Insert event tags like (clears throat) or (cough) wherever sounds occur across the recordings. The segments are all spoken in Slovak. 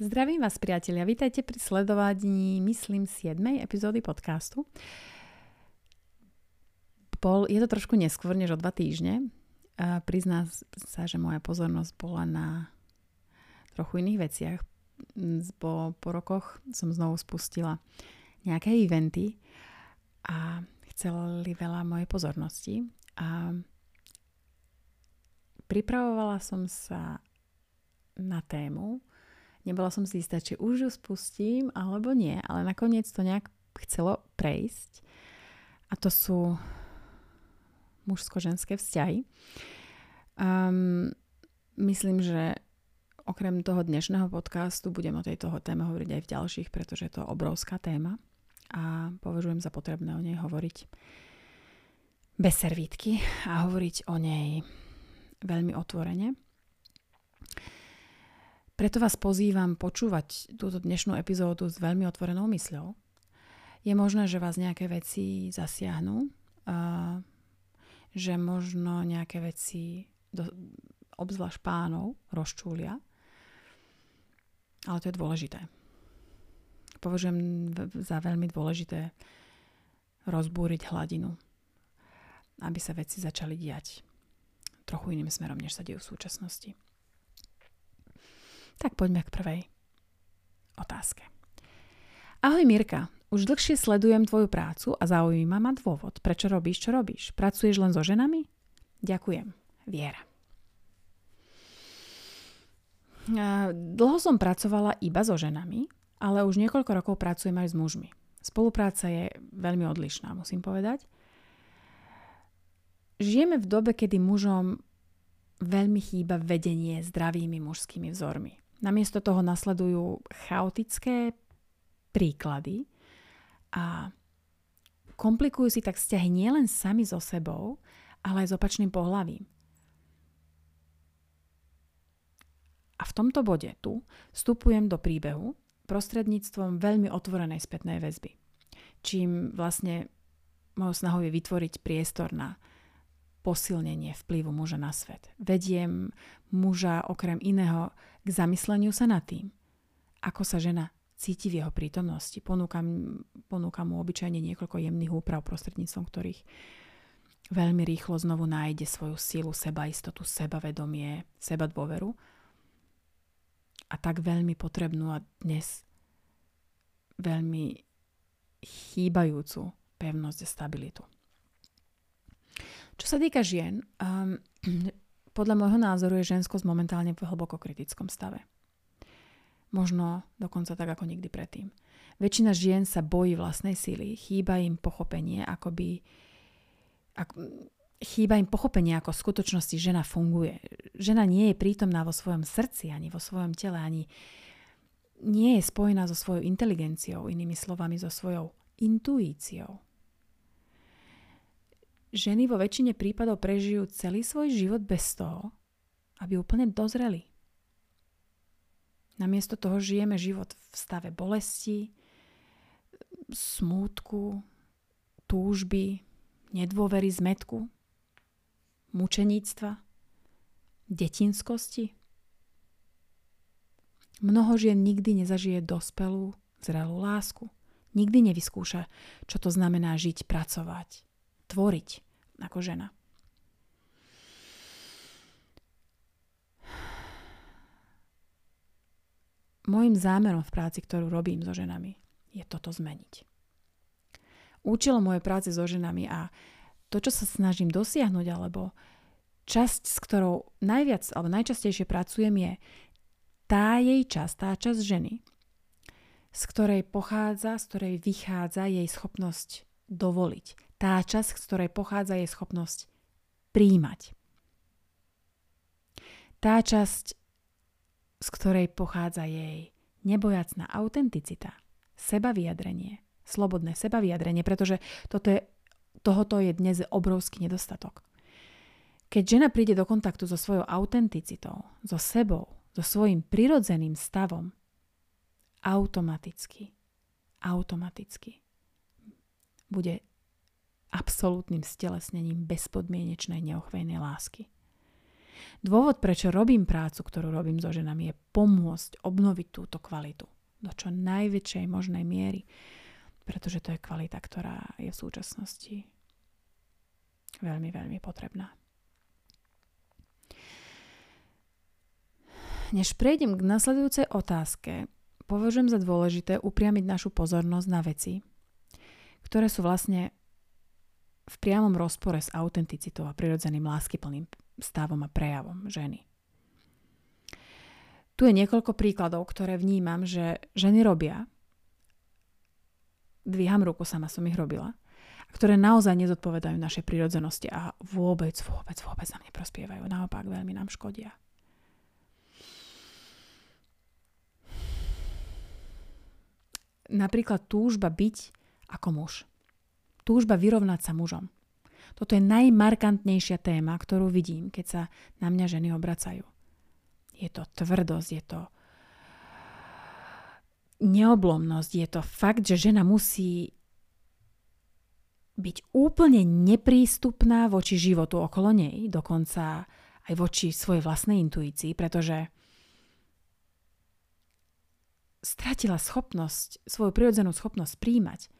Zdravím vás priatelia, vítajte pri sledovaní, myslím, 7. epizódy podcastu. Bol, je to trošku neskôr než o dva týždne. A prizná sa, že moja pozornosť bola na trochu iných veciach. Po, po rokoch som znovu spustila nejaké eventy a chceli veľa mojej pozornosti. A pripravovala som sa na tému, Nebola som si istá, či už ju spustím alebo nie, ale nakoniec to nejak chcelo prejsť. A to sú mužsko-ženské vzťahy. Um, myslím, že okrem toho dnešného podcastu budem o tejto téme hovoriť aj v ďalších, pretože je to obrovská téma a považujem za potrebné o nej hovoriť bez servítky a hovoriť o nej veľmi otvorene. Preto vás pozývam počúvať túto dnešnú epizódu s veľmi otvorenou mysľou. Je možné, že vás nejaké veci zasiahnu, že možno nejaké veci, obzvlášť pánov, rozčúlia, ale to je dôležité. Považujem za veľmi dôležité rozbúriť hladinu, aby sa veci začali diať trochu iným smerom, než sa dejú v súčasnosti. Tak poďme k prvej otázke. Ahoj Mirka, už dlhšie sledujem tvoju prácu a zaujíma ma dôvod, prečo robíš, čo robíš. Pracuješ len so ženami? Ďakujem. Viera. Dlho som pracovala iba so ženami, ale už niekoľko rokov pracujem aj s mužmi. Spolupráca je veľmi odlišná, musím povedať. Žijeme v dobe, kedy mužom veľmi chýba vedenie zdravými mužskými vzormi. Namiesto toho nasledujú chaotické príklady a komplikujú si tak vzťahy nielen sami so sebou, ale aj s opačným pohľavím. A v tomto bode tu vstupujem do príbehu prostredníctvom veľmi otvorenej spätnej väzby. Čím vlastne mojou snahou je vytvoriť priestor na posilnenie vplyvu muža na svet. Vediem muža okrem iného k zamysleniu sa nad tým, ako sa žena cíti v jeho prítomnosti. Ponúkam, ponúkam mu obyčajne niekoľko jemných úprav, prostredníctvom ktorých veľmi rýchlo znovu nájde svoju silu, sebaistotu, sebavedomie, seba dôveru a tak veľmi potrebnú a dnes veľmi chýbajúcu pevnosť a stabilitu. Čo sa týka žien, um, podľa môjho názoru je ženskosť momentálne v hlboko kritickom stave. Možno dokonca tak ako nikdy predtým. Väčšina žien sa bojí vlastnej síly, chýba im pochopenie, ako by... Ak, chýba im pochopenie, ako v skutočnosti žena funguje. Žena nie je prítomná vo svojom srdci, ani vo svojom tele, ani nie je spojená so svojou inteligenciou, inými slovami so svojou intuíciou ženy vo väčšine prípadov prežijú celý svoj život bez toho, aby úplne dozreli. Namiesto toho žijeme život v stave bolesti, smútku, túžby, nedôvery, zmetku, mučeníctva, detinskosti. Mnoho žien nikdy nezažije dospelú, zrelú lásku. Nikdy nevyskúša, čo to znamená žiť, pracovať, tvoriť ako žena. Mojím zámerom v práci, ktorú robím so ženami, je toto zmeniť. Účelom mojej práce so ženami a to, čo sa snažím dosiahnuť, alebo časť, s ktorou najviac alebo najčastejšie pracujem, je tá jej časť, tá časť ženy, z ktorej pochádza, z ktorej vychádza jej schopnosť dovoliť, tá časť, z ktorej pochádza je schopnosť príjmať. Tá časť, z ktorej pochádza jej nebojacná autenticita, sebavyjadrenie, slobodné sebavyjadrenie, pretože toto je, tohoto je dnes obrovský nedostatok. Keď žena príde do kontaktu so svojou autenticitou, so sebou, so svojím prirodzeným stavom, automaticky, automaticky bude absolútnym stelesnením bezpodmienečnej neochvejnej lásky. Dôvod, prečo robím prácu, ktorú robím so ženami, je pomôcť obnoviť túto kvalitu do čo najväčšej možnej miery. Pretože to je kvalita, ktorá je v súčasnosti veľmi, veľmi potrebná. Než prejdem k nasledujúcej otázke, považujem za dôležité upriamiť našu pozornosť na veci, ktoré sú vlastne v priamom rozpore s autenticitou a prirodzeným láskyplným stavom a prejavom ženy. Tu je niekoľko príkladov, ktoré vnímam, že ženy robia. Dvíham ruku, sama som ich robila. Ktoré naozaj nezodpovedajú našej prirodzenosti a vôbec, vôbec, vôbec nám neprospievajú. Naopak veľmi nám škodia. Napríklad túžba byť ako muž. Túžba vyrovnať sa mužom. Toto je najmarkantnejšia téma, ktorú vidím, keď sa na mňa ženy obracajú. Je to tvrdosť, je to neoblomnosť, je to fakt, že žena musí byť úplne neprístupná voči životu okolo nej, dokonca aj voči svojej vlastnej intuícii, pretože stratila schopnosť, svoju prirodzenú schopnosť príjmať.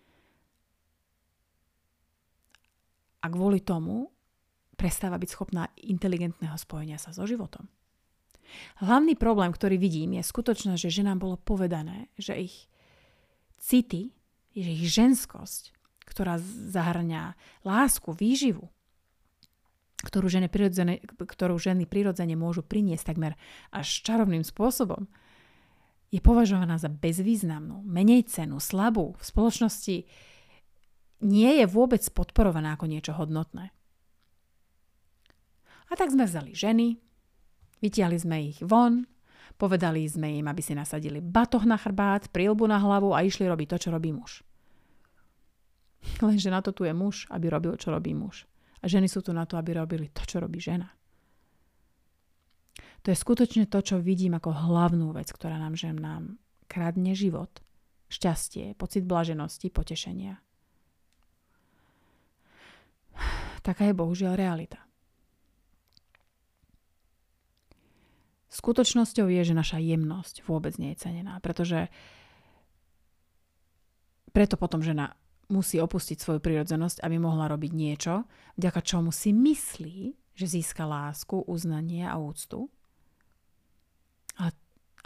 A kvôli tomu prestáva byť schopná inteligentného spojenia sa so životom. Hlavný problém, ktorý vidím, je skutočnosť, že ženám bolo povedané, že ich city, že ich ženskosť, ktorá zahrňa lásku, výživu, ktorú ženy, prirodzene, ktorú ženy prirodzene môžu priniesť takmer až čarovným spôsobom, je považovaná za bezvýznamnú, menej cenu, slabú, v spoločnosti nie je vôbec podporovaná ako niečo hodnotné. A tak sme vzali ženy, vytiahli sme ich von, povedali sme im, aby si nasadili batoh na chrbát, prílbu na hlavu a išli robiť to, čo robí muž. (laughs) Lenže na to tu je muž, aby robil, čo robí muž. A ženy sú tu na to, aby robili to, čo robí žena. To je skutočne to, čo vidím ako hlavnú vec, ktorá nám ženám kradne život, šťastie, pocit blaženosti, potešenia. Taká je bohužiaľ realita. Skutočnosťou je, že naša jemnosť vôbec nie je cenená, pretože preto potom žena musí opustiť svoju prirodzenosť, aby mohla robiť niečo, vďaka čomu si myslí, že získa lásku, uznanie a úctu. Ale,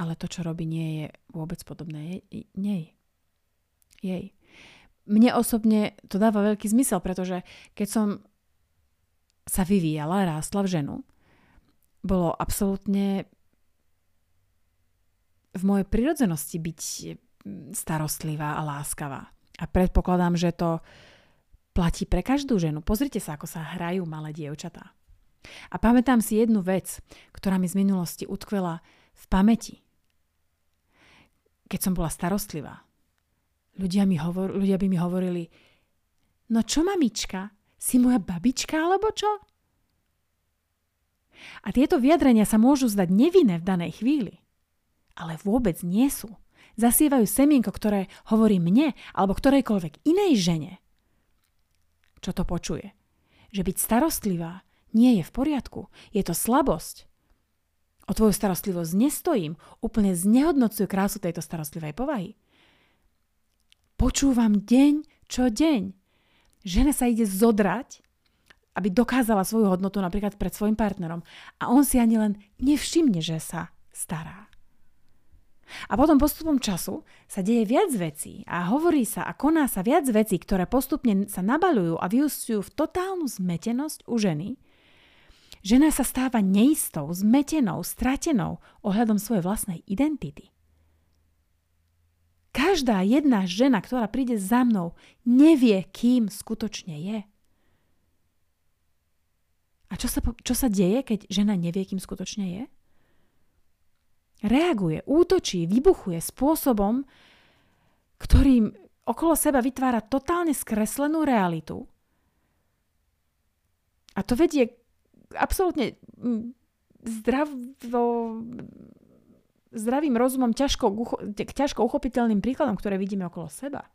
ale to, čo robí, nie je vôbec podobné jej. Jej. Mne osobne to dáva veľký zmysel, pretože keď som sa vyvíjala, rástla v ženu, bolo absolútne v mojej prirodzenosti byť starostlivá a láskavá. A predpokladám, že to platí pre každú ženu. Pozrite sa, ako sa hrajú malé dievčatá. A pamätám si jednu vec, ktorá mi z minulosti utkvela v pamäti. Keď som bola starostlivá, ľudia, mi hovor, ľudia by mi hovorili, no čo mamička, si moja babička alebo čo? A tieto vyjadrenia sa môžu zdať nevinné v danej chvíli, ale vôbec nie sú zasievajú semienko, ktoré hovorí mne alebo ktorejkoľvek inej žene, čo to počuje. Že byť starostlivá nie je v poriadku. Je to slabosť. O tvoju starostlivosť nestojím. Úplne znehodnocujú krásu tejto starostlivej povahy. Počúvam deň čo deň. Žena sa ide zodrať, aby dokázala svoju hodnotu napríklad pred svojim partnerom. A on si ani len nevšimne, že sa stará. A potom postupom času sa deje viac vecí a hovorí sa a koná sa viac vecí, ktoré postupne sa nabalujú a vyústujú v totálnu zmetenosť u ženy. Žena sa stáva neistou, zmetenou, stratenou ohľadom svojej vlastnej identity. Každá jedna žena, ktorá príde za mnou, nevie, kým skutočne je. A čo sa, čo sa deje, keď žena nevie, kým skutočne je? reaguje, útočí, vybuchuje spôsobom, ktorým okolo seba vytvára totálne skreslenú realitu. A to vedie absolútne mm, zdravo, zdravým rozumom ťažko, ťažko uchopiteľným príkladom, ktoré vidíme okolo seba.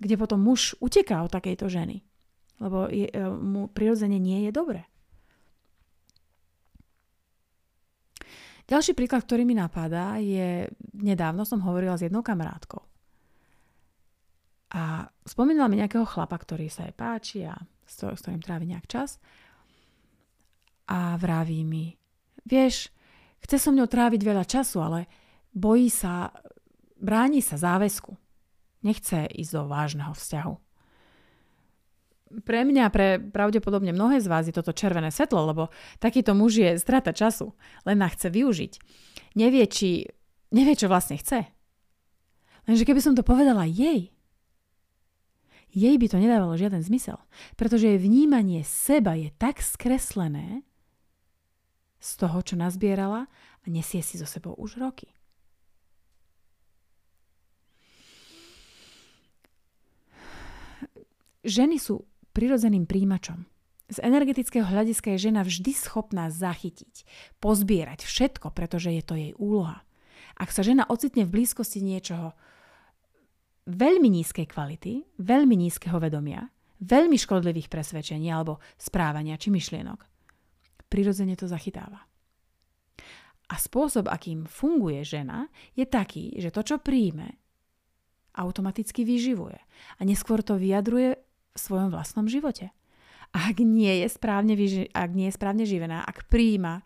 Kde potom muž uteká od takejto ženy. Lebo je, e, mu prirodzene nie je dobre. Ďalší príklad, ktorý mi napadá, je, nedávno som hovorila s jednou kamarátkou. A spomínala mi nejakého chlapa, ktorý sa jej páči a s ktorým trávi nejak čas. A vraví mi, vieš, chce so mňou tráviť veľa času, ale bojí sa, bráni sa záväzku. Nechce ísť do vážneho vzťahu. Pre mňa, pre pravdepodobne mnohé z vás je toto červené svetlo, lebo takýto muž je strata času, len chce využiť. Nevie, či... Nevie, čo vlastne chce. Lenže keby som to povedala jej, jej by to nedávalo žiaden zmysel, pretože jej vnímanie seba je tak skreslené z toho, čo nazbierala a nesie si so sebou už roky. Ženy sú prirodzeným príjimačom. Z energetického hľadiska je žena vždy schopná zachytiť, pozbierať všetko, pretože je to jej úloha. Ak sa žena ocitne v blízkosti niečoho, veľmi nízkej kvality, veľmi nízkeho vedomia, veľmi škodlivých presvedčení alebo správania či myšlienok. Prirodzene to zachytáva. A spôsob, akým funguje žena, je taký, že to, čo príjme, automaticky vyživuje. A neskôr to vyjadruje v svojom vlastnom živote. Ak nie je správne, vyži- ak nie je správne živená, ak príjma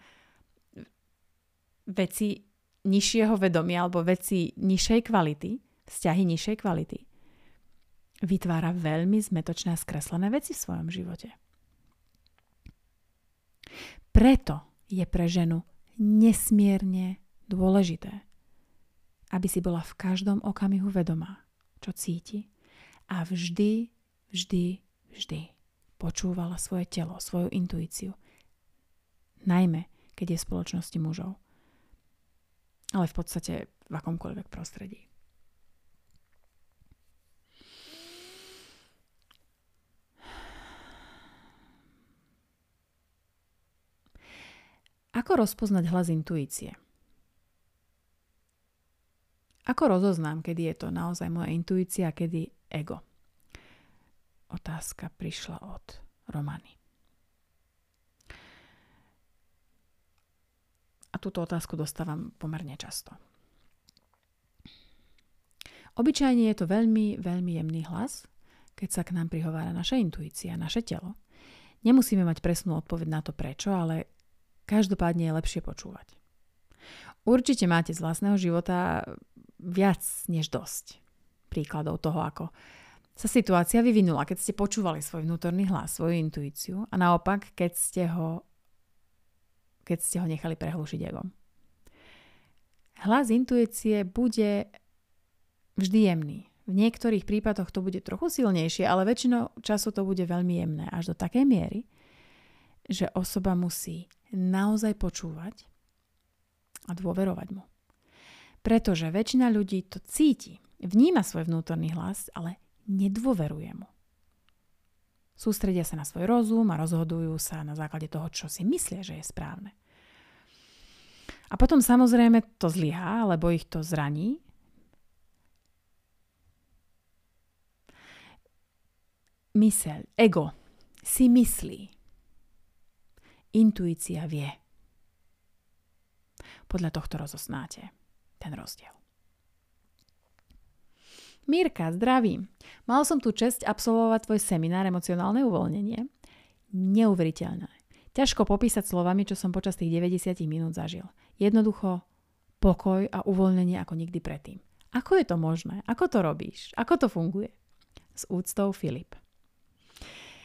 veci nižšieho vedomia alebo veci nižšej kvality, vzťahy nižšej kvality. Vytvára veľmi zmetočné a skreslené veci v svojom živote. Preto je pre ženu nesmierne dôležité, aby si bola v každom okamihu vedomá, čo cíti a vždy, vždy, vždy počúvala svoje telo, svoju intuíciu. Najmä, keď je v spoločnosti mužov. Ale v podstate v akomkoľvek prostredí. Ako rozpoznať hlas intuície? Ako rozoznám, kedy je to naozaj moja intuícia a kedy ego? Otázka prišla od Romany. A túto otázku dostávam pomerne často. Obyčajne je to veľmi, veľmi jemný hlas, keď sa k nám prihovára naša intuícia, naše telo. Nemusíme mať presnú odpoveď na to prečo, ale Každopádne je lepšie počúvať. Určite máte z vlastného života viac než dosť príkladov toho, ako sa situácia vyvinula, keď ste počúvali svoj vnútorný hlas, svoju intuíciu a naopak, keď ste ho, keď ste ho nechali prehlušiť egom. Hlas intuície bude vždy jemný. V niektorých prípadoch to bude trochu silnejšie, ale väčšinou času to bude veľmi jemné, až do takej miery, že osoba musí naozaj počúvať a dôverovať mu. Pretože väčšina ľudí to cíti, vníma svoj vnútorný hlas, ale nedôveruje mu. Sústredia sa na svoj rozum a rozhodujú sa na základe toho, čo si myslia, že je správne. A potom samozrejme to zlyhá, lebo ich to zraní. Myseľ, ego si myslí, Intuícia vie. Podľa tohto rozoznáte ten rozdiel. Mirka, zdravím. Mal som tu čest absolvovať tvoj seminár emocionálne uvoľnenie. Neuveriteľné. Ťažko popísať slovami, čo som počas tých 90 minút zažil. Jednoducho pokoj a uvoľnenie ako nikdy predtým. Ako je to možné? Ako to robíš? Ako to funguje? S úctou Filip.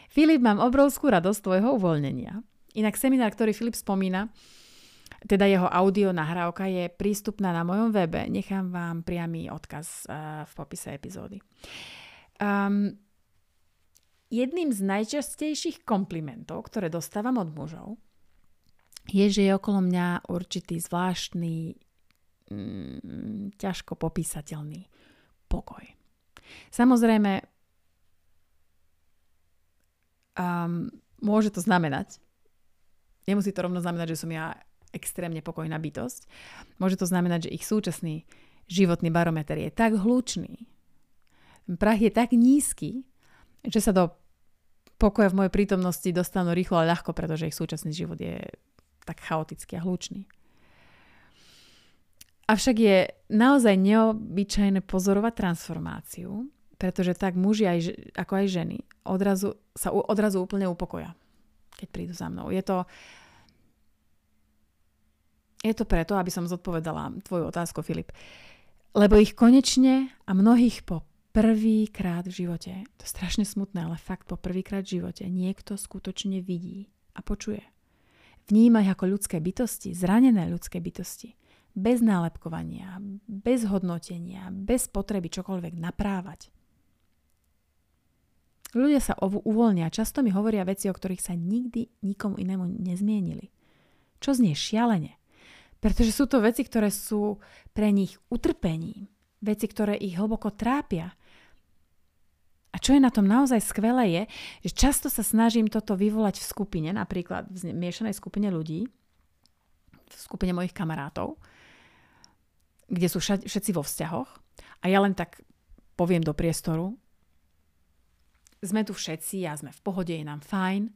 Filip, mám obrovskú radosť tvojho uvoľnenia. Inak seminár, ktorý Filip spomína, teda jeho audio nahrávka je prístupná na mojom webe. Nechám vám priamy odkaz uh, v popise epizódy. Um, jedným z najčastejších komplimentov, ktoré dostávam od mužov, je, že je okolo mňa určitý zvláštny, mm, ťažko popísateľný pokoj. Samozrejme, um, môže to znamenať, Nemusí to rovno znamenať, že som ja extrémne pokojná bytosť. Môže to znamenať, že ich súčasný životný barometer je tak hlučný, prach je tak nízky, že sa do pokoja v mojej prítomnosti dostanú rýchlo a ľahko, pretože ich súčasný život je tak chaotický a hlučný. Avšak je naozaj neobyčajné pozorovať transformáciu, pretože tak muži aj, ako aj ženy odrazu, sa odrazu úplne upokoja, keď prídu za mnou. Je to, je to preto, aby som zodpovedala tvoju otázku, Filip. Lebo ich konečne a mnohých po prvýkrát v živote, to je strašne smutné, ale fakt po prvýkrát v živote niekto skutočne vidí a počuje. Vníma ich ako ľudské bytosti, zranené ľudské bytosti bez nálepkovania, bez hodnotenia, bez potreby čokoľvek naprávať. Ľudia sa uvoľnia, často mi hovoria veci, o ktorých sa nikdy nikomu inému nezmienili. Čo znie šialene. Pretože sú to veci, ktoré sú pre nich utrpením. Veci, ktoré ich hlboko trápia. A čo je na tom naozaj skvelé je, že často sa snažím toto vyvolať v skupine, napríklad v miešanej skupine ľudí, v skupine mojich kamarátov, kde sú všetci vo vzťahoch a ja len tak poviem do priestoru, sme tu všetci a sme v pohode, je nám fajn.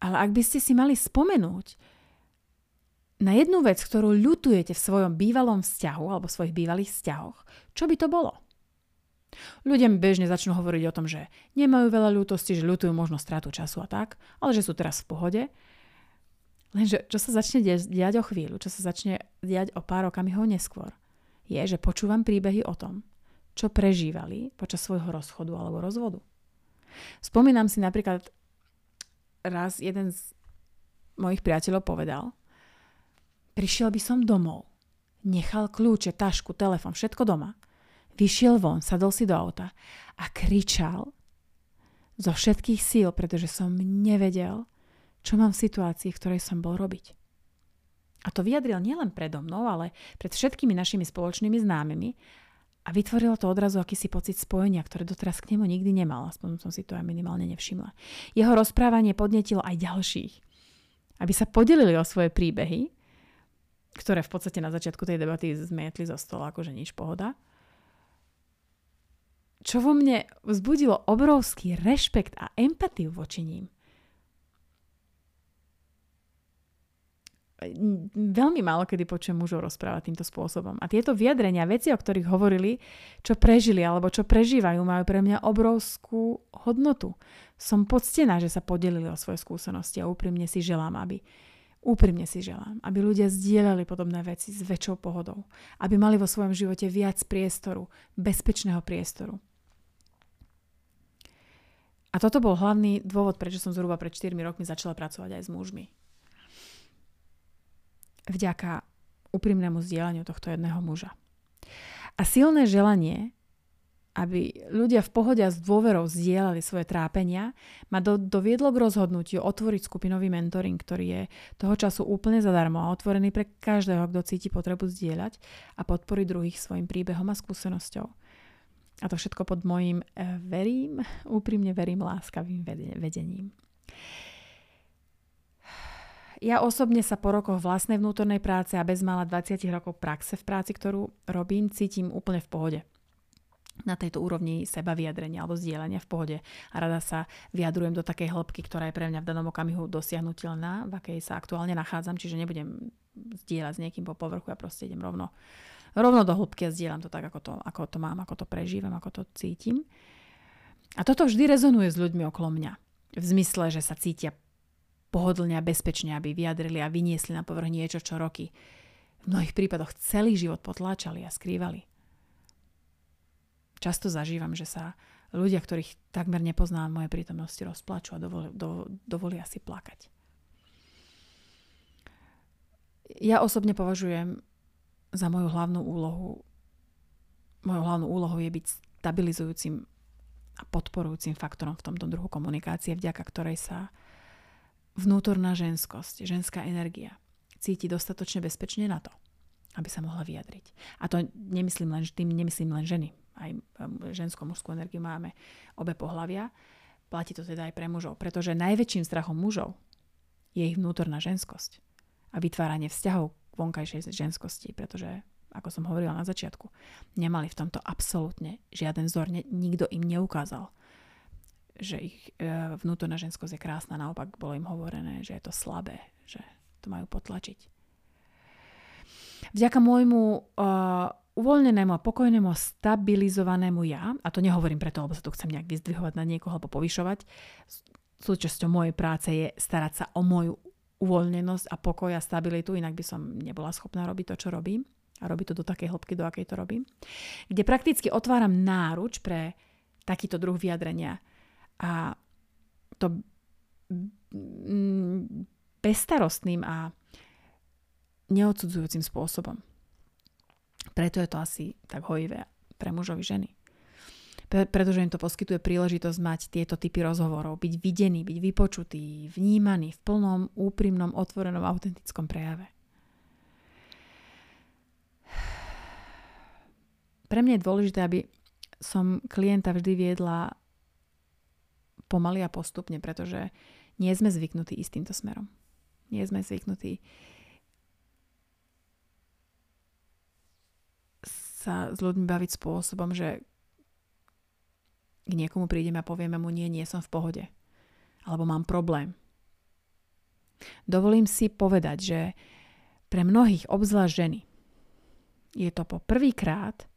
Ale ak by ste si mali spomenúť na jednu vec, ktorú ľutujete v svojom bývalom vzťahu alebo svojich bývalých vzťahoch, čo by to bolo? Ľudia bežne začnú hovoriť o tom, že nemajú veľa ľútosti, že ľutujú možno stratu času a tak, ale že sú teraz v pohode Lenže čo sa začne diať o chvíľu, čo sa začne diať o pár okamihov neskôr, je, že počúvam príbehy o tom, čo prežívali počas svojho rozchodu alebo rozvodu. Spomínam si napríklad, raz jeden z mojich priateľov povedal, prišiel by som domov, nechal kľúče, tašku, telefon, všetko doma, vyšiel von, sadol si do auta a kričal zo všetkých síl, pretože som nevedel, čo mám v situácii, v ktorej som bol robiť. A to vyjadril nielen predo mnou, ale pred všetkými našimi spoločnými známymi a vytvorilo to odrazu akýsi pocit spojenia, ktoré doteraz k nemu nikdy nemal, aspoň som si to aj minimálne nevšimla. Jeho rozprávanie podnetilo aj ďalších, aby sa podelili o svoje príbehy, ktoré v podstate na začiatku tej debaty zmietli zo stola, akože nič pohoda. Čo vo mne vzbudilo obrovský rešpekt a empatiu voči ním. veľmi málo kedy počujem mužov rozprávať týmto spôsobom. A tieto vyjadrenia, veci, o ktorých hovorili, čo prežili alebo čo prežívajú, majú pre mňa obrovskú hodnotu. Som poctená, že sa podelili o svoje skúsenosti a úprimne si želám, aby Úprimne si želám, aby ľudia zdieľali podobné veci s väčšou pohodou, aby mali vo svojom živote viac priestoru, bezpečného priestoru. A toto bol hlavný dôvod, prečo som zhruba pred 4 rokmi začala pracovať aj s mužmi vďaka úprimnému zdieľaniu tohto jedného muža. A silné želanie, aby ľudia v pohode a s dôverou zdieľali svoje trápenia, ma do, doviedlo k rozhodnutiu otvoriť skupinový mentoring, ktorý je toho času úplne zadarmo a otvorený pre každého, kto cíti potrebu zdieľať a podporiť druhých svojim príbehom a skúsenosťou. A to všetko pod mojim, eh, verím, (laughs) úprimne verím, láskavým vedením. Ja osobne sa po rokoch vlastnej vnútornej práce a bez mala 20 rokov praxe v práci, ktorú robím, cítim úplne v pohode na tejto úrovni seba vyjadrenia alebo zdieľania v pohode a rada sa vyjadrujem do takej hĺbky, ktorá je pre mňa v danom okamihu dosiahnutelná, v akej sa aktuálne nachádzam, čiže nebudem zdieľať s niekým po povrchu a proste idem rovno, rovno do hĺbky a zdieľam to tak, ako to, ako to mám, ako to prežívam, ako to cítim. A toto vždy rezonuje s ľuďmi okolo mňa. V zmysle, že sa cítia pohodlne a bezpečne, aby vyjadrili a vyniesli na povrch niečo, čo roky v mnohých prípadoch celý život potláčali a skrývali. Často zažívam, že sa ľudia, ktorých takmer nepoznám v mojej prítomnosti, rozplačú a dovol, do, dovolia si plakať. Ja osobne považujem za moju hlavnú úlohu mojou hlavnou úlohou je byť stabilizujúcim a podporujúcim faktorom v tomto druhu komunikácie, vďaka ktorej sa vnútorná ženskosť, ženská energia cíti dostatočne bezpečne na to, aby sa mohla vyjadriť. A to nemyslím len, tým nemyslím len ženy. Aj um, ženskú mužskú energiu máme obe pohlavia. Platí to teda aj pre mužov, pretože najväčším strachom mužov je ich vnútorná ženskosť a vytváranie vzťahov k vonkajšej ženskosti, pretože ako som hovorila na začiatku, nemali v tomto absolútne žiaden vzor, nikto im neukázal že ich e, vnútorná ženskosť je krásna, naopak bolo im hovorené, že je to slabé, že to majú potlačiť. Vďaka môjmu uh, uvoľnenému a pokojnému, stabilizovanému ja, a to nehovorím preto, lebo sa tu chcem nejak vyzdvihovať na niekoho alebo povyšovať, súčasťou mojej práce je starať sa o moju uvoľnenosť a pokoj a stabilitu, inak by som nebola schopná robiť to, čo robím a robiť to do takej hĺbky, do akej to robím. Kde prakticky otváram náruč pre takýto druh vyjadrenia a to bestarostným a neodsudzujúcim spôsobom. Preto je to asi tak hojivé pre mužovi ženy. Pre, pretože im to poskytuje príležitosť mať tieto typy rozhovorov, byť videný, byť vypočutý, vnímaný v plnom, úprimnom, otvorenom, autentickom prejave. Pre mňa je dôležité, aby som klienta vždy viedla pomaly a postupne, pretože nie sme zvyknutí ísť týmto smerom. Nie sme zvyknutí sa s ľuďmi baviť spôsobom, že k niekomu prídeme a povieme mu nie, nie som v pohode. Alebo mám problém. Dovolím si povedať, že pre mnohých, obzvlášť ženy, je to po prvýkrát,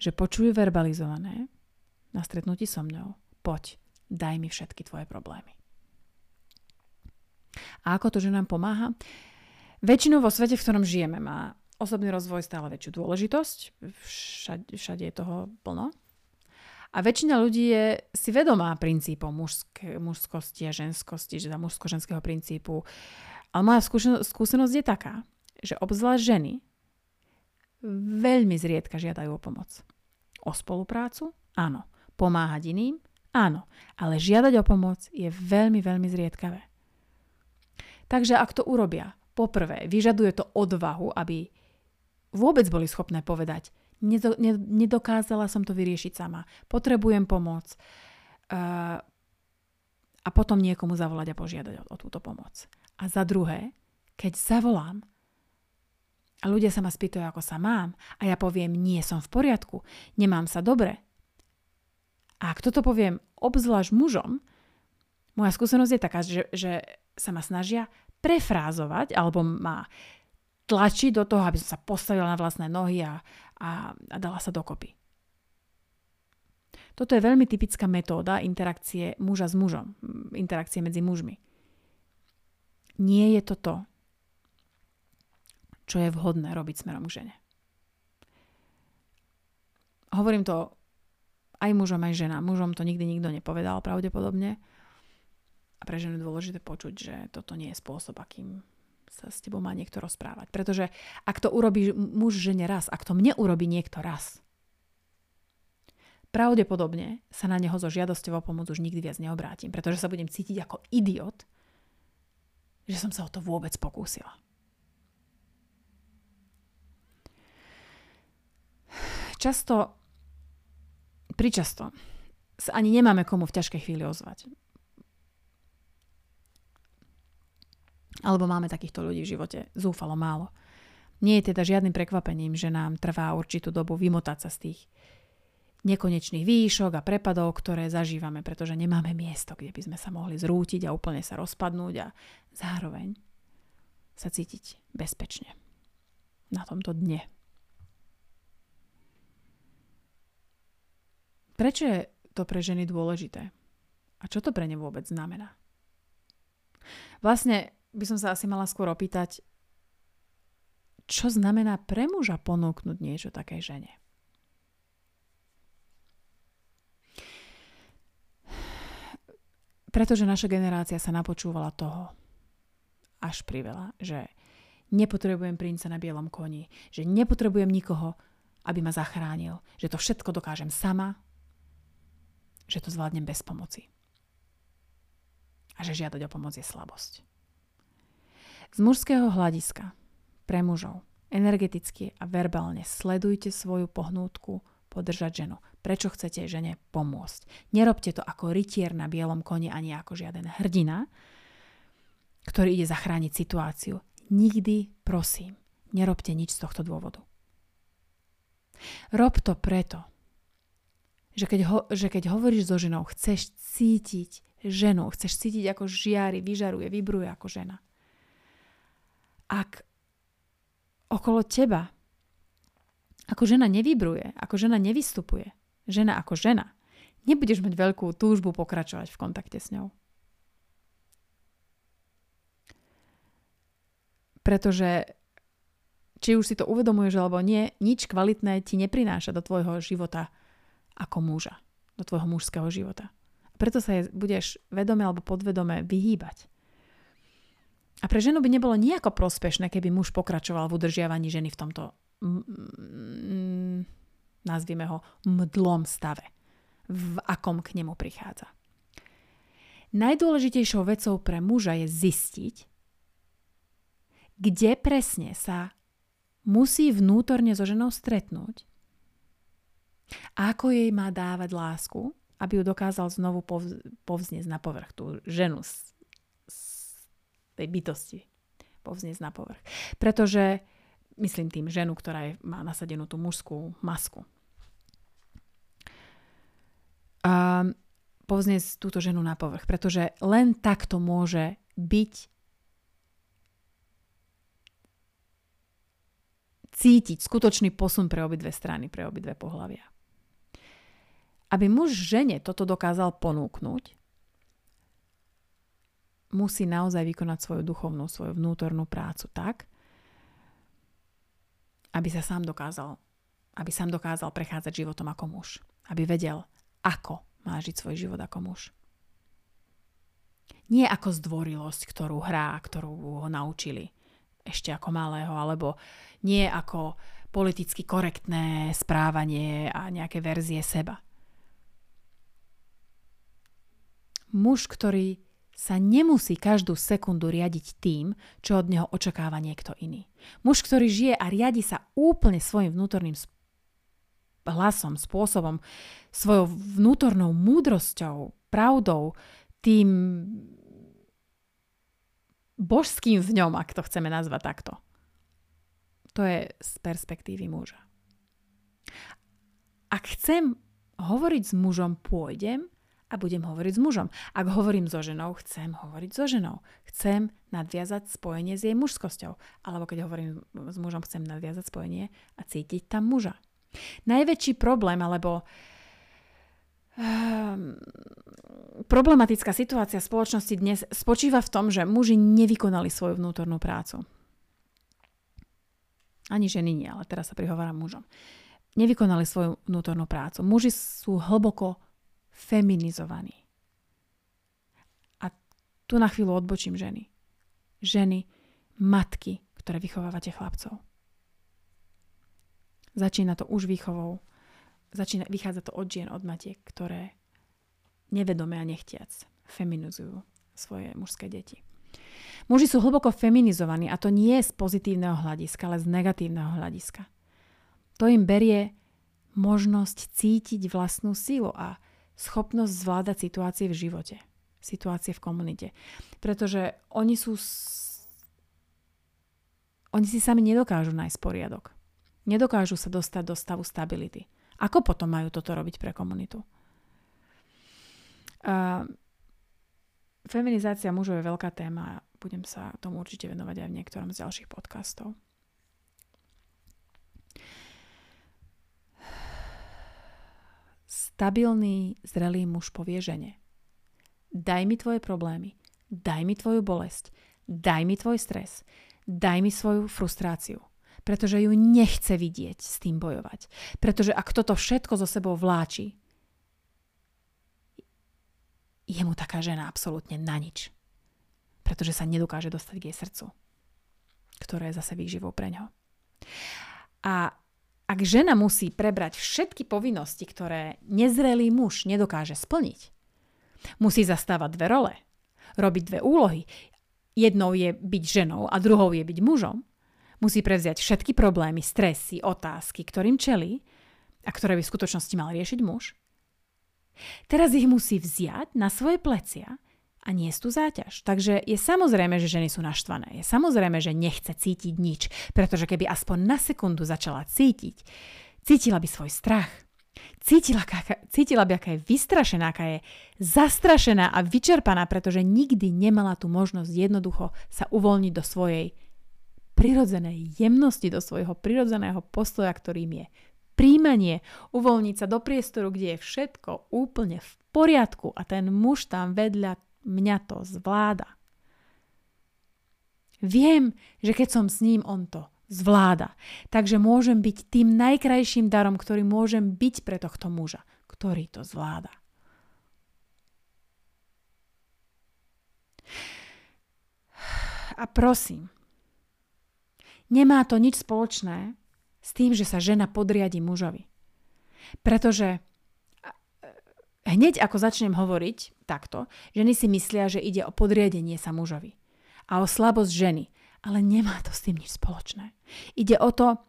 že počujú verbalizované na stretnutí so mnou, poď, daj mi všetky tvoje problémy. A ako to, že nám pomáha? Väčšinou vo svete, v ktorom žijeme, má osobný rozvoj stále väčšiu dôležitosť. Všade, všade je toho plno. A väčšina ľudí je si vedomá princípom mužsk- mužskosti a ženskosti, že za mužsko-ženského princípu. Ale moja skúsenosť, skúsenosť je taká, že obzvlášť ženy veľmi zriedka žiadajú o pomoc. O spoluprácu? Áno. Pomáhať iným? Áno. Ale žiadať o pomoc je veľmi, veľmi zriedkavé. Takže ak to urobia, poprvé, vyžaduje to odvahu, aby vôbec boli schopné povedať, nedokázala som to vyriešiť sama, potrebujem pomoc uh, a potom niekomu zavolať a požiadať o, o túto pomoc. A za druhé, keď zavolám a ľudia sa ma spýtajú, ako sa mám a ja poviem, nie som v poriadku, nemám sa dobre. A ak toto poviem obzvlášť mužom, moja skúsenosť je taká, že, že sa ma snažia prefrázovať alebo ma tlačiť do toho, aby som sa postavila na vlastné nohy a, a, a dala sa dokopy. Toto je veľmi typická metóda interakcie muža s mužom, interakcie medzi mužmi. Nie je to to, čo je vhodné robiť smerom k žene. Hovorím to aj mužom, aj ženám. Mužom to nikdy nikto nepovedal pravdepodobne. A pre ženu je dôležité počuť, že toto nie je spôsob, akým sa s tebou má niekto rozprávať. Pretože ak to urobí muž žene raz, ak to mne urobí niekto raz, pravdepodobne sa na neho so žiadosťou o pomoc už nikdy viac neobrátim, pretože sa budem cítiť ako idiot, že som sa o to vôbec pokúsila. Často, pričasto, sa ani nemáme komu v ťažkej chvíli ozvať. Alebo máme takýchto ľudí v živote zúfalo málo. Nie je teda žiadnym prekvapením, že nám trvá určitú dobu vymotať sa z tých nekonečných výšok a prepadov, ktoré zažívame, pretože nemáme miesto, kde by sme sa mohli zrútiť a úplne sa rozpadnúť a zároveň sa cítiť bezpečne na tomto dne. Prečo je to pre ženy dôležité? A čo to pre ne vôbec znamená? Vlastne by som sa asi mala skôr opýtať, čo znamená pre muža ponúknuť niečo takej žene. Pretože naša generácia sa napočúvala toho až priveľa, že nepotrebujem princa na bielom koni, že nepotrebujem nikoho, aby ma zachránil, že to všetko dokážem sama, že to zvládnem bez pomoci. A že žiadať o pomoc je slabosť. Z mužského hľadiska, pre mužov, energeticky a verbálne sledujte svoju pohnútku podržať ženu. Prečo chcete žene pomôcť? Nerobte to ako rytier na bielom koni ani ako žiaden hrdina, ktorý ide zachrániť situáciu. Nikdy, prosím, nerobte nič z tohto dôvodu. Rob to preto, že keď, ho, že keď hovoríš so ženou, chceš cítiť ženu, chceš cítiť, ako žiari, vyžaruje, vybruje ako žena ak okolo teba. Ako žena nevybruje, ako žena nevystupuje. Žena ako žena. Nebudeš mať veľkú túžbu pokračovať v kontakte s ňou. Pretože či už si to uvedomuješ alebo nie, nič kvalitné ti neprináša do tvojho života ako muža, do tvojho mužského života. A preto sa je budeš vedome alebo podvedome vyhýbať. A pre ženu by nebolo nejako prospešné, keby muž pokračoval v udržiavaní ženy v tomto, mm, nazvime ho, mdlom stave, v akom k nemu prichádza. Najdôležitejšou vecou pre muža je zistiť, kde presne sa musí vnútorne so ženou stretnúť ako jej má dávať lásku, aby ju dokázal znovu povz- povzniesť na povrch, tú ženu z tej bytosti povzniesť na povrch. Pretože, myslím tým ženu, ktorá je, má nasadenú tú mužskú masku. A povzniesť túto ženu na povrch, pretože len takto môže byť cítiť skutočný posun pre obidve strany, pre obidve pohľavia. Aby muž žene toto dokázal ponúknuť, musí naozaj vykonať svoju duchovnú, svoju vnútornú prácu tak, aby sa sám dokázal, aby sám dokázal prechádzať životom ako muž. Aby vedel, ako má žiť svoj život ako muž. Nie ako zdvorilosť, ktorú hrá, ktorú ho naučili ešte ako malého, alebo nie ako politicky korektné správanie a nejaké verzie seba. Muž, ktorý sa nemusí každú sekundu riadiť tým, čo od neho očakáva niekto iný. Muž, ktorý žije a riadi sa úplne svojim vnútorným hlasom, spôsobom, svojou vnútornou múdrosťou, pravdou, tým božským v ňom, ak to chceme nazvať takto. To je z perspektívy muža. Ak chcem hovoriť s mužom, pôjdem a budem hovoriť s mužom. Ak hovorím so ženou, chcem hovoriť so ženou. Chcem nadviazať spojenie s jej mužskosťou. Alebo keď hovorím s mužom, chcem nadviazať spojenie a cítiť tam muža. Najväčší problém, alebo um, problematická situácia spoločnosti dnes spočíva v tom, že muži nevykonali svoju vnútornú prácu. Ani ženy nie, ale teraz sa prihováram mužom. Nevykonali svoju vnútornú prácu. Muži sú hlboko feminizovaný. A tu na chvíľu odbočím ženy. Ženy, matky, ktoré vychovávate chlapcov. Začína to už výchovou. Začína, vychádza to od žien, od matiek, ktoré nevedome a nechtiac feminizujú svoje mužské deti. Muži sú hlboko feminizovaní a to nie z pozitívneho hľadiska, ale z negatívneho hľadiska. To im berie možnosť cítiť vlastnú sílu a schopnosť zvládať situácie v živote, situácie v komunite. Pretože oni sú... Oni si sami nedokážu nájsť poriadok. Nedokážu sa dostať do stavu stability. Ako potom majú toto robiť pre komunitu? Uh, feminizácia mužov je veľká téma a budem sa tomu určite venovať aj v niektorom z ďalších podcastov. Stabilný, zrelý muž povie žene. Daj mi tvoje problémy, daj mi tvoju bolesť, daj mi tvoj stres, daj mi svoju frustráciu. Pretože ju nechce vidieť s tým bojovať. Pretože ak toto všetko zo sebou vláči, je mu taká žena absolútne na nič. Pretože sa nedokáže dostať k jej srdcu, ktoré je zase výživou pre ňo. A ak žena musí prebrať všetky povinnosti, ktoré nezrelý muž nedokáže splniť, musí zastávať dve role, robiť dve úlohy. Jednou je byť ženou a druhou je byť mužom. Musí prevziať všetky problémy, stresy, otázky, ktorým čelí a ktoré by v skutočnosti mal riešiť muž. Teraz ich musí vziať na svoje plecia a nie tú záťaž. Takže je samozrejme, že ženy sú naštvané. Je samozrejme, že nechce cítiť nič, pretože keby aspoň na sekundu začala cítiť, cítila by svoj strach. Cítila, cítila by, aká je vystrašená, aká je zastrašená a vyčerpaná, pretože nikdy nemala tú možnosť jednoducho sa uvoľniť do svojej prirodzenej jemnosti, do svojho prirodzeného postoja, ktorým je príjmanie, uvoľniť sa do priestoru, kde je všetko úplne v poriadku a ten muž tam vedľa mňa to zvláda. Viem, že keď som s ním, on to zvláda. Takže môžem byť tým najkrajším darom, ktorý môžem byť pre tohto muža, ktorý to zvláda. A prosím, nemá to nič spoločné s tým, že sa žena podriadi mužovi. Pretože hneď ako začnem hovoriť takto, ženy si myslia, že ide o podriadenie sa mužovi a o slabosť ženy. Ale nemá to s tým nič spoločné. Ide o to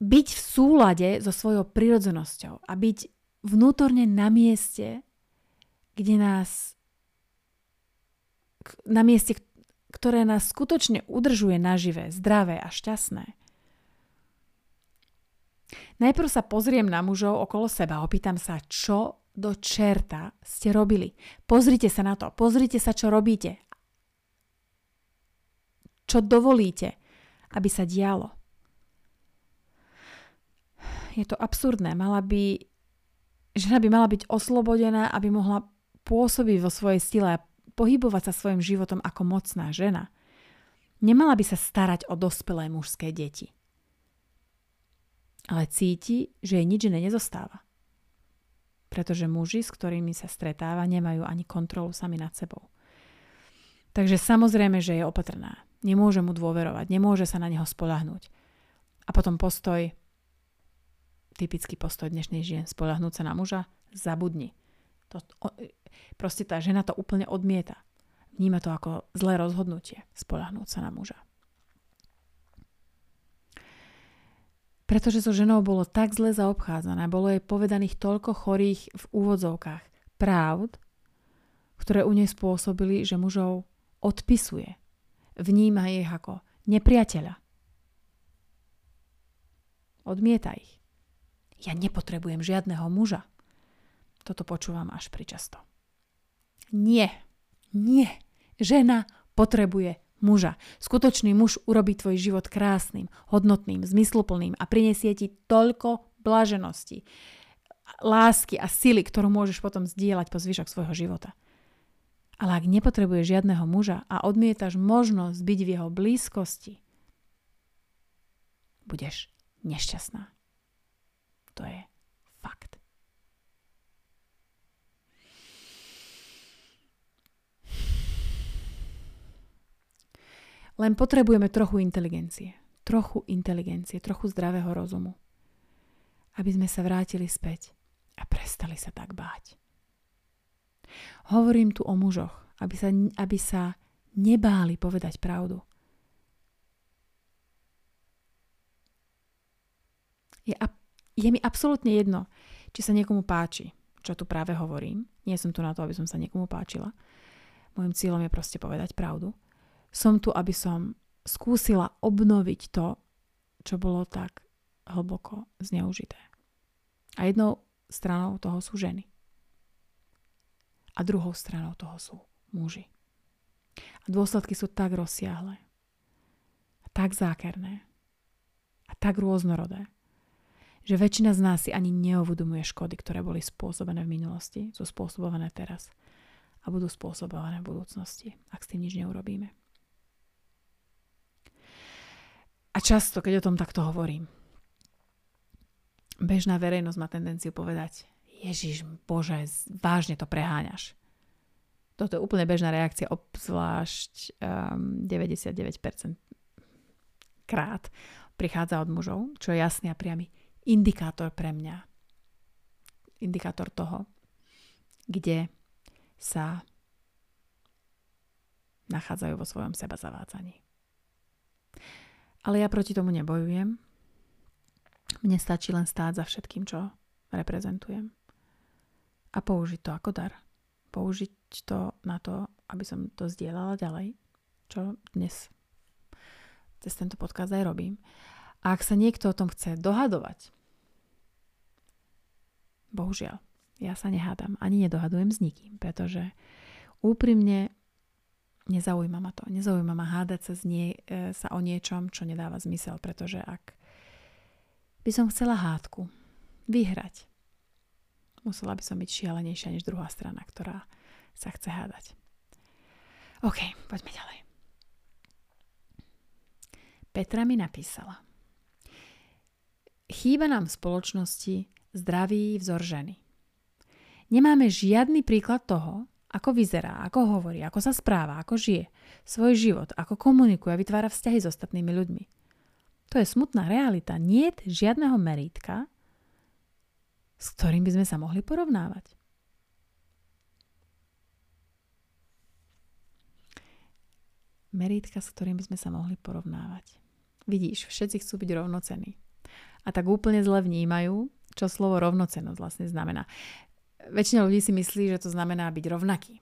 byť v súlade so svojou prirodzenosťou a byť vnútorne na mieste, kde nás na mieste, ktoré nás skutočne udržuje naživé, zdravé a šťastné. Najprv sa pozriem na mužov okolo seba opýtam sa, čo do čerta ste robili. Pozrite sa na to, pozrite sa, čo robíte. Čo dovolíte, aby sa dialo. Je to absurdné. Mala by, žena by mala byť oslobodená, aby mohla pôsobiť vo svojej stile a pohybovať sa svojim životom ako mocná žena. Nemala by sa starať o dospelé mužské deti. Ale cíti, že jej nič iné nezostáva. Pretože muži, s ktorými sa stretáva, nemajú ani kontrolu sami nad sebou. Takže samozrejme, že je opatrná. Nemôže mu dôverovať, nemôže sa na neho spolahnúť. A potom postoj, typický postoj dnešných žien, spolahnúť sa na muža, zabudni. To, proste tá žena to úplne odmieta. Vníma to ako zlé rozhodnutie, spolahnúť sa na muža. Pretože so ženou bolo tak zle zaobchádzané, bolo jej povedaných toľko chorých v úvodzovkách pravd, ktoré u nej spôsobili, že mužov odpisuje. Vníma ich ako nepriateľa. Odmieta ich. Ja nepotrebujem žiadneho muža. Toto počúvam až pričasto. Nie, nie. Žena potrebuje muža. Skutočný muž urobí tvoj život krásnym, hodnotným, zmysluplným a prinesie ti toľko blaženosti, lásky a sily, ktorú môžeš potom zdieľať po zvyšok svojho života. Ale ak nepotrebuješ žiadneho muža a odmietaš možnosť byť v jeho blízkosti, budeš nešťastná. To je fakt. Len potrebujeme trochu inteligencie. Trochu inteligencie, trochu zdravého rozumu. Aby sme sa vrátili späť a prestali sa tak báť. Hovorím tu o mužoch, aby sa, aby sa nebáli povedať pravdu. Je, je mi absolútne jedno, či sa niekomu páči, čo tu práve hovorím. Nie som tu na to, aby som sa niekomu páčila. Mojím cieľom je proste povedať pravdu. Som tu, aby som skúsila obnoviť to, čo bolo tak hlboko zneužité. A jednou stranou toho sú ženy. A druhou stranou toho sú muži. A dôsledky sú tak rozsiahle, a tak zákerné, a tak rôznorodé, že väčšina z nás si ani neuvedomuje škody, ktoré boli spôsobené v minulosti, sú spôsobované teraz a budú spôsobované v budúcnosti, ak s tým nič neurobíme. A často, keď o tom takto hovorím, bežná verejnosť má tendenciu povedať, Ježiš Bože, vážne to preháňaš. Toto je úplne bežná reakcia, obzvlášť um, 99% krát prichádza od mužov, čo je jasný a priamy indikátor pre mňa. Indikátor toho, kde sa nachádzajú vo svojom seba zavádzaní. Ale ja proti tomu nebojujem. Mne stačí len stáť za všetkým, čo reprezentujem. A použiť to ako dar. Použiť to na to, aby som to zdieľala ďalej, čo dnes cez tento podcast aj robím. A ak sa niekto o tom chce dohadovať, bohužiaľ, ja sa nehádam, ani nedohadujem s nikým, pretože úprimne nezaujíma ma to. Nezaujíma ma hádať sa, nie, e, sa o niečom, čo nedáva zmysel, pretože ak by som chcela hádku vyhrať, musela by som byť šialenejšia než druhá strana, ktorá sa chce hádať. OK, poďme ďalej. Petra mi napísala. Chýba nám v spoločnosti zdravý vzor ženy. Nemáme žiadny príklad toho, ako vyzerá, ako hovorí, ako sa správa, ako žije svoj život, ako komunikuje a vytvára vzťahy s ostatnými ľuďmi. To je smutná realita. Nie je žiadneho merítka, s ktorým by sme sa mohli porovnávať. Merítka, s ktorým by sme sa mohli porovnávať. Vidíš, všetci chcú byť rovnocení. A tak úplne zle vnímajú, čo slovo rovnocenosť vlastne znamená väčšina ľudí si myslí, že to znamená byť rovnaký.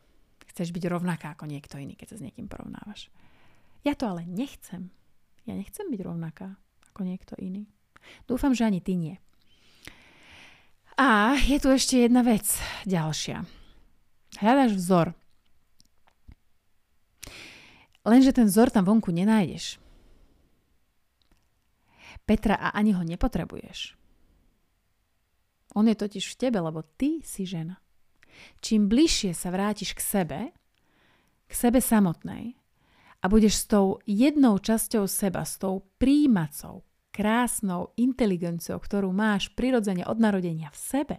Chceš byť rovnaká ako niekto iný, keď sa s niekým porovnávaš. Ja to ale nechcem. Ja nechcem byť rovnaká ako niekto iný. Dúfam, že ani ty nie. A je tu ešte jedna vec ďalšia. Hľadaš vzor. Lenže ten vzor tam vonku nenájdeš. Petra a ani ho nepotrebuješ. On je totiž v tebe, lebo ty si žena. Čím bližšie sa vrátiš k sebe, k sebe samotnej a budeš s tou jednou časťou seba, s tou príjmacou, krásnou inteligenciou, ktorú máš prirodzene od narodenia v sebe,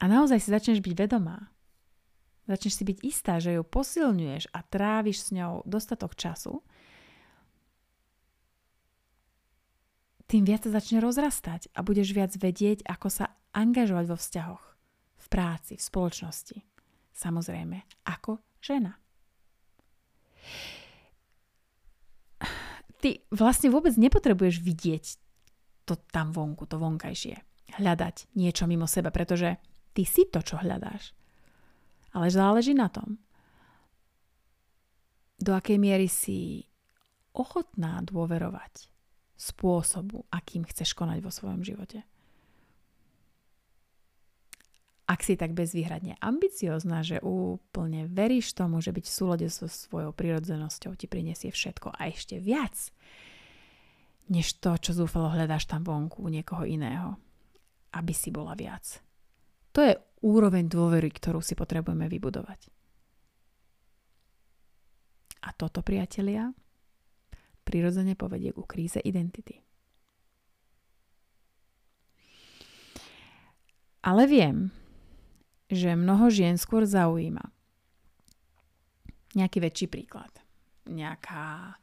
a naozaj si začneš byť vedomá, začneš si byť istá, že ju posilňuješ a tráviš s ňou dostatok času, tým viac sa začne rozrastať a budeš viac vedieť, ako sa angažovať vo vzťahoch, v práci, v spoločnosti. Samozrejme, ako žena. Ty vlastne vôbec nepotrebuješ vidieť to tam vonku, to vonkajšie. Hľadať niečo mimo seba, pretože ty si to, čo hľadáš. Ale záleží na tom, do akej miery si ochotná dôverovať spôsobu, akým chceš konať vo svojom živote. Ak si tak bezvýhradne ambiciozná, že úplne veríš tomu, že byť v súlade so svojou prirodzenosťou ti prinesie všetko a ešte viac, než to, čo zúfalo hľadáš tam vonku u niekoho iného, aby si bola viac. To je úroveň dôvery, ktorú si potrebujeme vybudovať. A toto, priatelia, prirodzene povedie ku kríze identity. Ale viem, že mnoho žien skôr zaujíma nejaký väčší príklad. Nejaká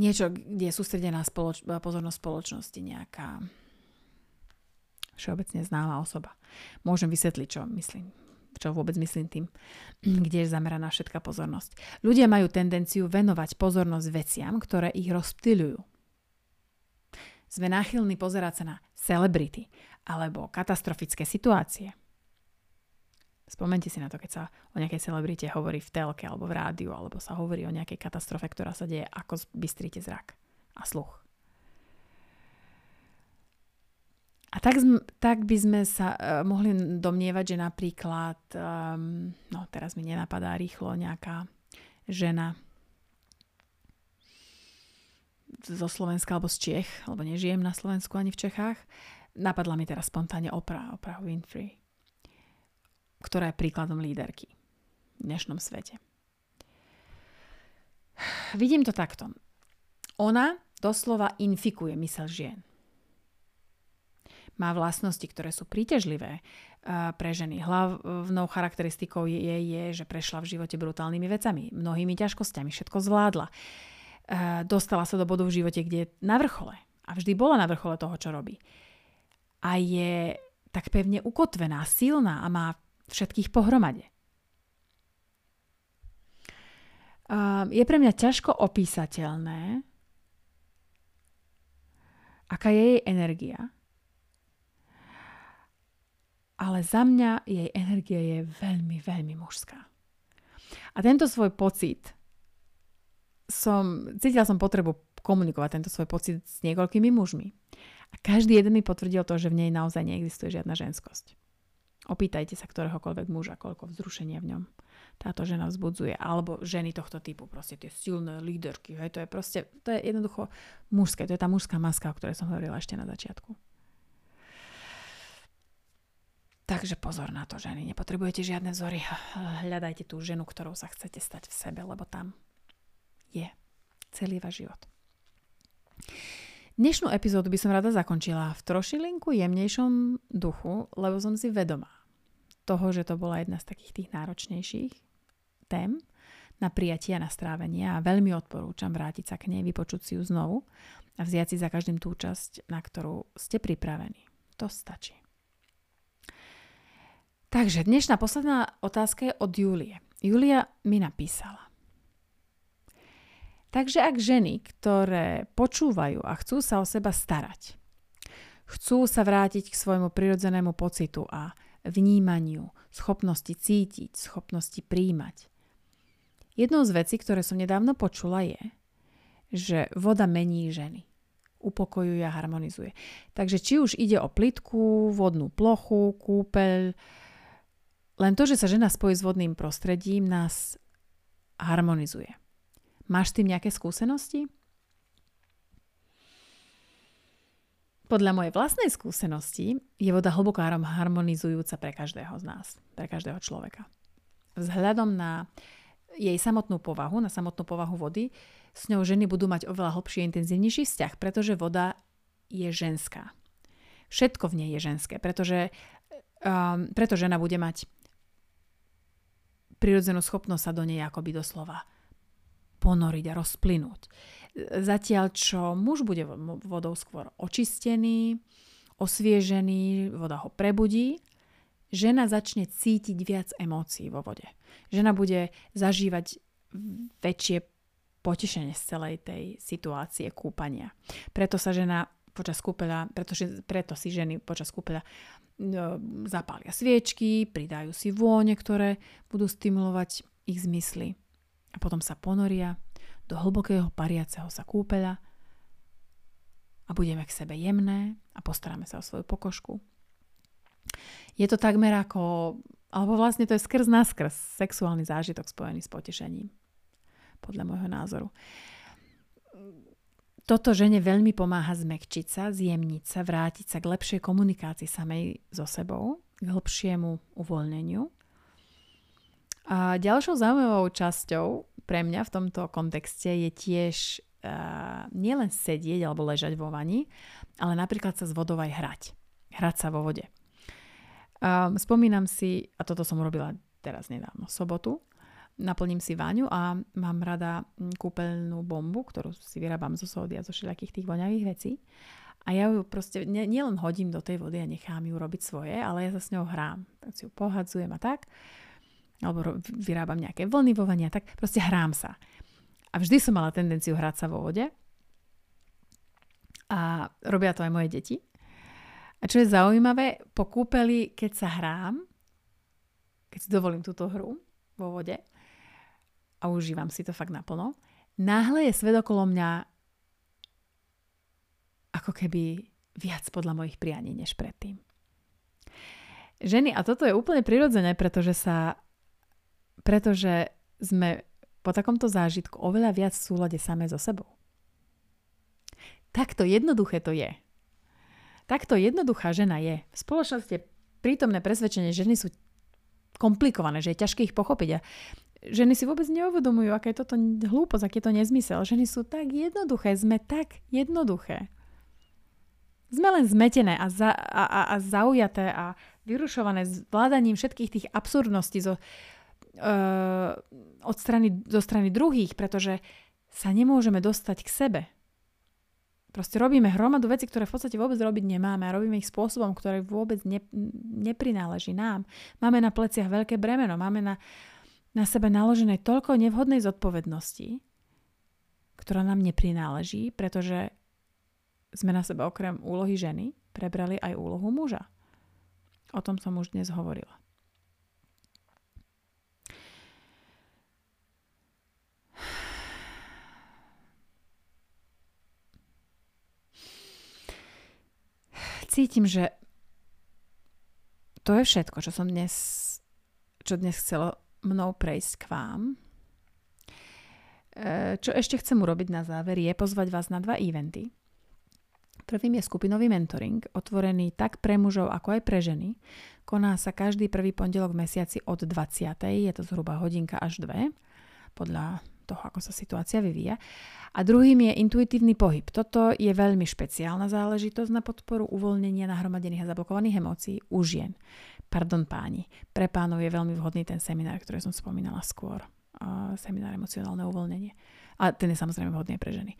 niečo, kde je sústredená spoloč- pozornosť spoločnosti, nejaká všeobecne známa osoba. Môžem vysvetliť, čo myslím čo vôbec myslím tým, (clears throat) kde je zameraná všetká pozornosť. Ľudia majú tendenciu venovať pozornosť veciam, ktoré ich rozptýľujú. Sme náchylní pozerať sa na celebrity alebo katastrofické situácie. Spomente si na to, keď sa o nejakej celebrite hovorí v telke alebo v rádiu, alebo sa hovorí o nejakej katastrofe, ktorá sa deje, ako bystríte zrak a sluch. A tak, tak by sme sa uh, mohli domnievať, že napríklad, um, no teraz mi nenapadá rýchlo nejaká žena zo Slovenska alebo z Čech, alebo nežijem na Slovensku ani v Čechách. Napadla mi teraz spontánne Oprah, Oprah Winfrey, ktorá je príkladom líderky v dnešnom svete. Vidím to takto. Ona doslova infikuje mysel žien má vlastnosti, ktoré sú príťažlivé eh, pre ženy. Hlavnou charakteristikou je, je, že prešla v živote brutálnymi vecami, mnohými ťažkosťami, všetko zvládla. Eh, dostala sa do bodu v živote, kde je na vrchole. A vždy bola na vrchole toho, čo robí. A je tak pevne ukotvená, silná a má všetkých pohromade. Eh, je pre mňa ťažko opísateľné, aká je jej energia, ale za mňa jej energia je veľmi, veľmi mužská. A tento svoj pocit som, cítila som potrebu komunikovať tento svoj pocit s niekoľkými mužmi. A každý jeden mi potvrdil to, že v nej naozaj neexistuje žiadna ženskosť. Opýtajte sa ktoréhokoľvek muža, koľko vzrušenia v ňom táto žena vzbudzuje. Alebo ženy tohto typu, proste tie silné líderky. Hej, to je proste, to je jednoducho mužské. To je tá mužská maska, o ktorej som hovorila ešte na začiatku. Takže pozor na to, ženy. Nepotrebujete žiadne vzory. Hľadajte tú ženu, ktorou sa chcete stať v sebe, lebo tam je celý váš život. Dnešnú epizódu by som rada zakončila v trošilinku jemnejšom duchu, lebo som si vedomá toho, že to bola jedna z takých tých náročnejších tém na prijatie a na strávenie a veľmi odporúčam vrátiť sa k nej, vypočuť si ju znovu a vziať si za každým tú časť, na ktorú ste pripravení. To stačí. Takže dnešná posledná otázka je od Julie. Julia mi napísala. Takže ak ženy, ktoré počúvajú a chcú sa o seba starať, chcú sa vrátiť k svojmu prirodzenému pocitu a vnímaniu, schopnosti cítiť, schopnosti príjmať. Jednou z vecí, ktoré som nedávno počula je, že voda mení ženy. Upokojuje a harmonizuje. Takže či už ide o plitku, vodnú plochu, kúpeľ, len to, že sa žena spojí s vodným prostredím, nás harmonizuje. Máš tým nejaké skúsenosti? Podľa mojej vlastnej skúsenosti je voda hlboko harmonizujúca pre každého z nás, pre každého človeka. Vzhľadom na jej samotnú povahu, na samotnú povahu vody, s ňou ženy budú mať oveľa hlbší, intenzívnejší vzťah, pretože voda je ženská. Všetko v nej je ženské, pretože um, preto žena bude mať prirodzenú schopnosť sa do nej akoby doslova ponoriť a rozplynúť. Zatiaľ, čo muž bude vodou skôr očistený, osviežený, voda ho prebudí, žena začne cítiť viac emócií vo vode. Žena bude zažívať väčšie potešenie z celej tej situácie kúpania. Preto sa žena počas kúpeľa, pretože, preto si ženy počas kúpeľa no, zapália sviečky, pridajú si vône, ktoré budú stimulovať ich zmysly a potom sa ponoria do hlbokého pariaceho sa kúpeľa a budeme k sebe jemné a postaráme sa o svoju pokožku. Je to takmer ako, alebo vlastne to je skrz naskrz sexuálny zážitok spojený s potešením. Podľa môjho názoru. Toto žene veľmi pomáha zmekčiť sa, zjemniť sa, vrátiť sa k lepšej komunikácii samej so sebou, k hlbšiemu uvoľneniu a ďalšou zaujímavou časťou pre mňa v tomto kontexte je tiež uh, nielen sedieť alebo ležať vo vani, ale napríklad sa s vodou aj hrať. Hrať sa vo vode. Um, spomínam si, a toto som urobila teraz nedávno, sobotu, naplním si váňu a mám rada kúpeľnú bombu, ktorú si vyrábam zo sody a zo všelijakých tých voňavých vecí. A ja ju proste nielen hodím do tej vody a nechám ju robiť svoje, ale ja sa s ňou hrám. Tak si ju pohadzujem a tak alebo vyrábam nejaké vlny vo vania, tak proste hrám sa. A vždy som mala tendenciu hrať sa vo vode. A robia to aj moje deti. A čo je zaujímavé, po kúpeli, keď sa hrám, keď si dovolím túto hru vo vode a užívam si to fakt naplno, náhle je svet okolo mňa ako keby viac podľa mojich prianí než predtým. Ženy, a toto je úplne prirodzené, pretože sa pretože sme po takomto zážitku oveľa viac v súlade samé so sebou. Takto jednoduché to je. Takto jednoduchá žena je. V spoločnosti je prítomné presvedčenie, že ženy sú komplikované, že je ťažké ich pochopiť a ženy si vôbec neuvedomujú, aká je toto hlúposť, aký je to nezmysel. Ženy sú tak jednoduché, sme tak jednoduché. Sme len zmetené a, za, a, a, a zaujaté a vyrušované zvládaním všetkých tých absurdností zo, uh, od strany, zo strany druhých, pretože sa nemôžeme dostať k sebe. Proste robíme hromadu veci, ktoré v podstate vôbec robiť nemáme a robíme ich spôsobom, ktorý vôbec ne, neprináleží nám. Máme na pleciach veľké bremeno, máme na, na sebe naložené toľko nevhodnej zodpovednosti, ktorá nám neprináleží, pretože sme na sebe okrem úlohy ženy prebrali aj úlohu muža. O tom som už dnes hovorila. cítim, že to je všetko, čo som dnes, čo dnes chcelo mnou prejsť k vám. E, čo ešte chcem urobiť na záver je pozvať vás na dva eventy. Prvým je skupinový mentoring, otvorený tak pre mužov ako aj pre ženy. Koná sa každý prvý pondelok v mesiaci od 20. Je to zhruba hodinka až dve, podľa toho, ako sa situácia vyvíja. A druhým je intuitívny pohyb. Toto je veľmi špeciálna záležitosť na podporu uvoľnenia nahromadených a zablokovaných emócií u žien. Pardon páni, pre pánov je veľmi vhodný ten seminár, ktorý som spomínala skôr. Uh, seminár emocionálne uvoľnenie. A ten je samozrejme vhodný pre ženy.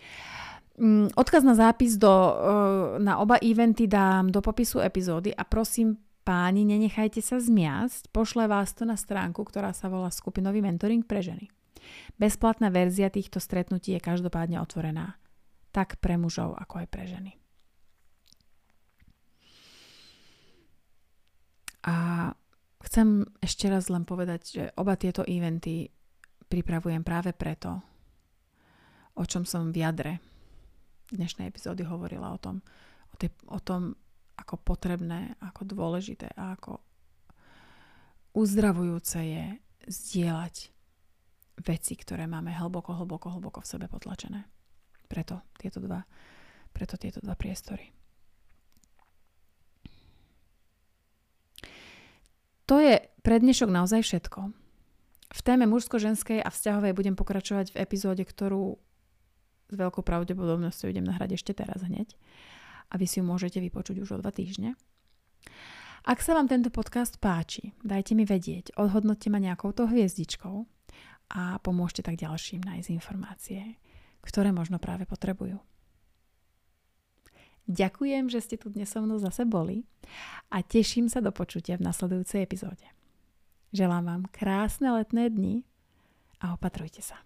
Um, odkaz na zápis do, uh, na oba eventy dám do popisu epizódy a prosím páni, nenechajte sa zmiasť, pošle vás to na stránku, ktorá sa volá Skupinový mentoring pre ženy. Bezplatná verzia týchto stretnutí je každopádne otvorená. Tak pre mužov, ako aj pre ženy. A chcem ešte raz len povedať, že oba tieto eventy pripravujem práve preto, o čom som v jadre dnešnej epizódy hovorila o tom, o, tej, o tom, ako potrebné, ako dôležité a ako uzdravujúce je zdieľať veci, ktoré máme hlboko, hlboko, hlboko v sebe potlačené. Preto tieto dva, preto tieto dva priestory. To je pre dnešok naozaj všetko. V téme mužsko-ženskej a vzťahovej budem pokračovať v epizóde, ktorú s veľkou pravdepodobnosťou idem nahrať ešte teraz hneď. A vy si ju môžete vypočuť už o dva týždne. Ak sa vám tento podcast páči, dajte mi vedieť, odhodnote ma nejakou to hviezdičkou a pomôžte tak ďalším nájsť informácie, ktoré možno práve potrebujú. Ďakujem, že ste tu dnes so mnou zase boli a teším sa do počutia v nasledujúcej epizóde. Želám vám krásne letné dni a opatrujte sa.